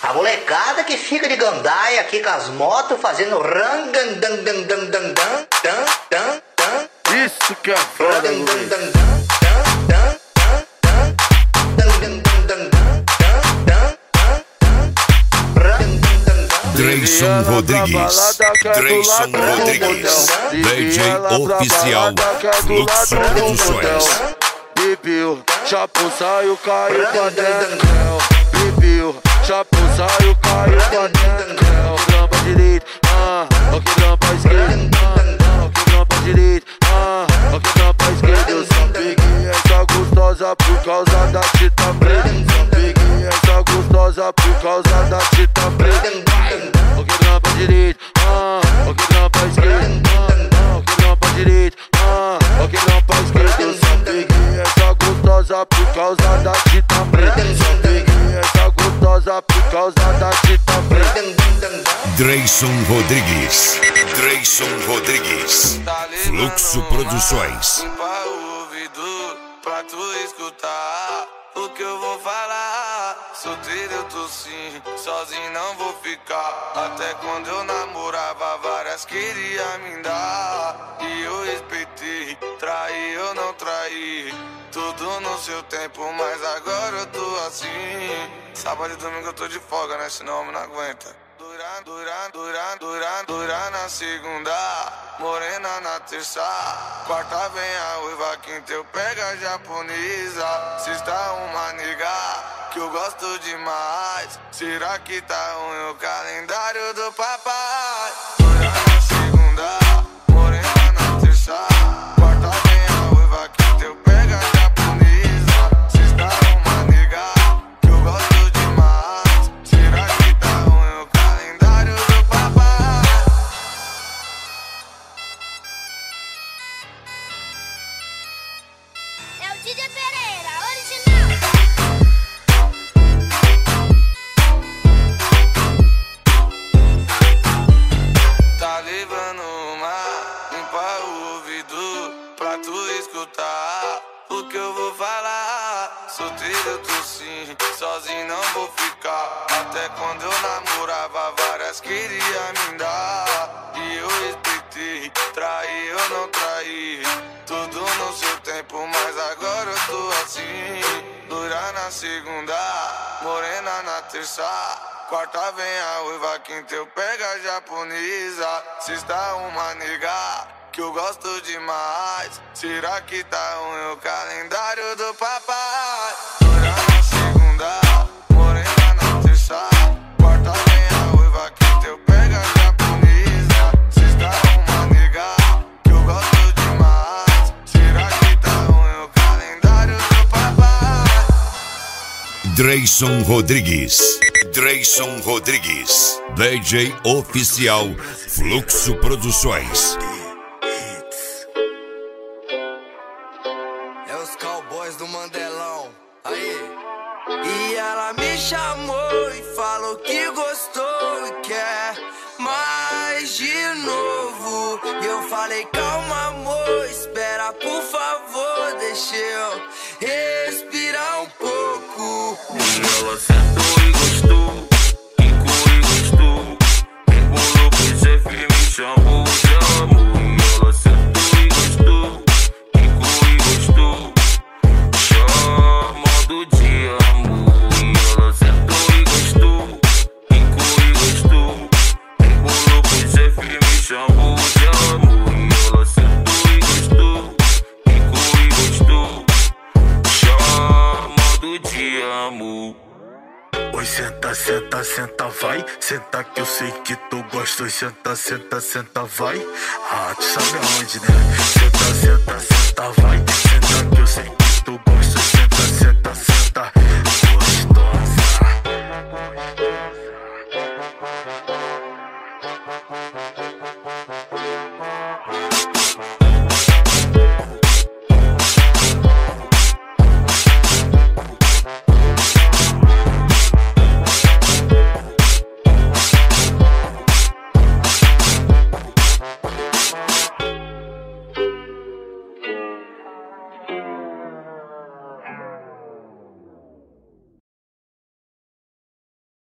A molecada que fica de gandaia aqui com as motos fazendo rangandandandandandan, Isso que é foda, Luiz. Dreyson Rodrigues. Dreyson Rodrigues. DJ oficial Fluxo Produções. Bebeu, chapo saiu, caiu pra dentro. Bebeu, chapo saiu, caiu pra dentro. Grama direito, ah, ok, grama esquerda. Ah, ok, grama direito, ah, ok, grama esquerda. Eu só peguei essa gostosa por causa da tita preta. Só peguei essa gostosa por causa da tita preta. Ok, grama direito, ah, ok, grama esquerda. Ah, ok, grama direito, ah, ok, grama esquerda. Eu só peguei essa gostosa por causa da tita preta. Só peguei gostosa por causa da tita preta. Dreyson Rodrigues. Dreyson Rodrigues. Fluxo Produções. Limpa o ouvido pra tu escutar o que eu vou falar. Solteiro eu tô sim, sozinho não vou ficar. Até quando eu namorava, várias queria me dar. E eu respeitei, traí eu não traí. Tudo no seu tempo, mas agora eu tô assim. Sábado e domingo eu tô de folga, né? Senão homem não aguenta. Duran, duran, duran, duran, duran na segunda, morena na terça, quarta vem a uiva, quinta eu pego a japonesa, sexta uma nega que eu gosto demais, será que tá ruim o calendário do papai? Escutar o que eu vou falar. Solteiro tô sim, sozinho não vou ficar. Até quando eu namorava, várias queria me dar. E eu respeitei, traí eu não traí. Tudo no seu tempo, mas agora eu tô assim. Dura na segunda, morena na terça. Quarta vem a uiva, quinta eu pego a japonesa. Sexta uma nega que eu gosto demais. Será que tá ruim o calendário do papai? Na segunda, morena na terça. Quarta vem a uiva, quinta eu pego a japonesa. Nega que eu gosto demais. Será que tá ruim o calendário do papai? Dreyson Rodrigues. Dreyson Rodrigues. DJ oficial Fluxo Produções. E ela me chamou e falou que gostou e quer mais de novo. E eu falei, calma, amor, espera, por favor, deixa eu respirar um pouco. Ela Oi, senta, senta, senta, vai. Senta que eu sei que tu gosta. Oi, senta, senta, senta, vai. Ah, tu sabe aonde, né? Senta, senta,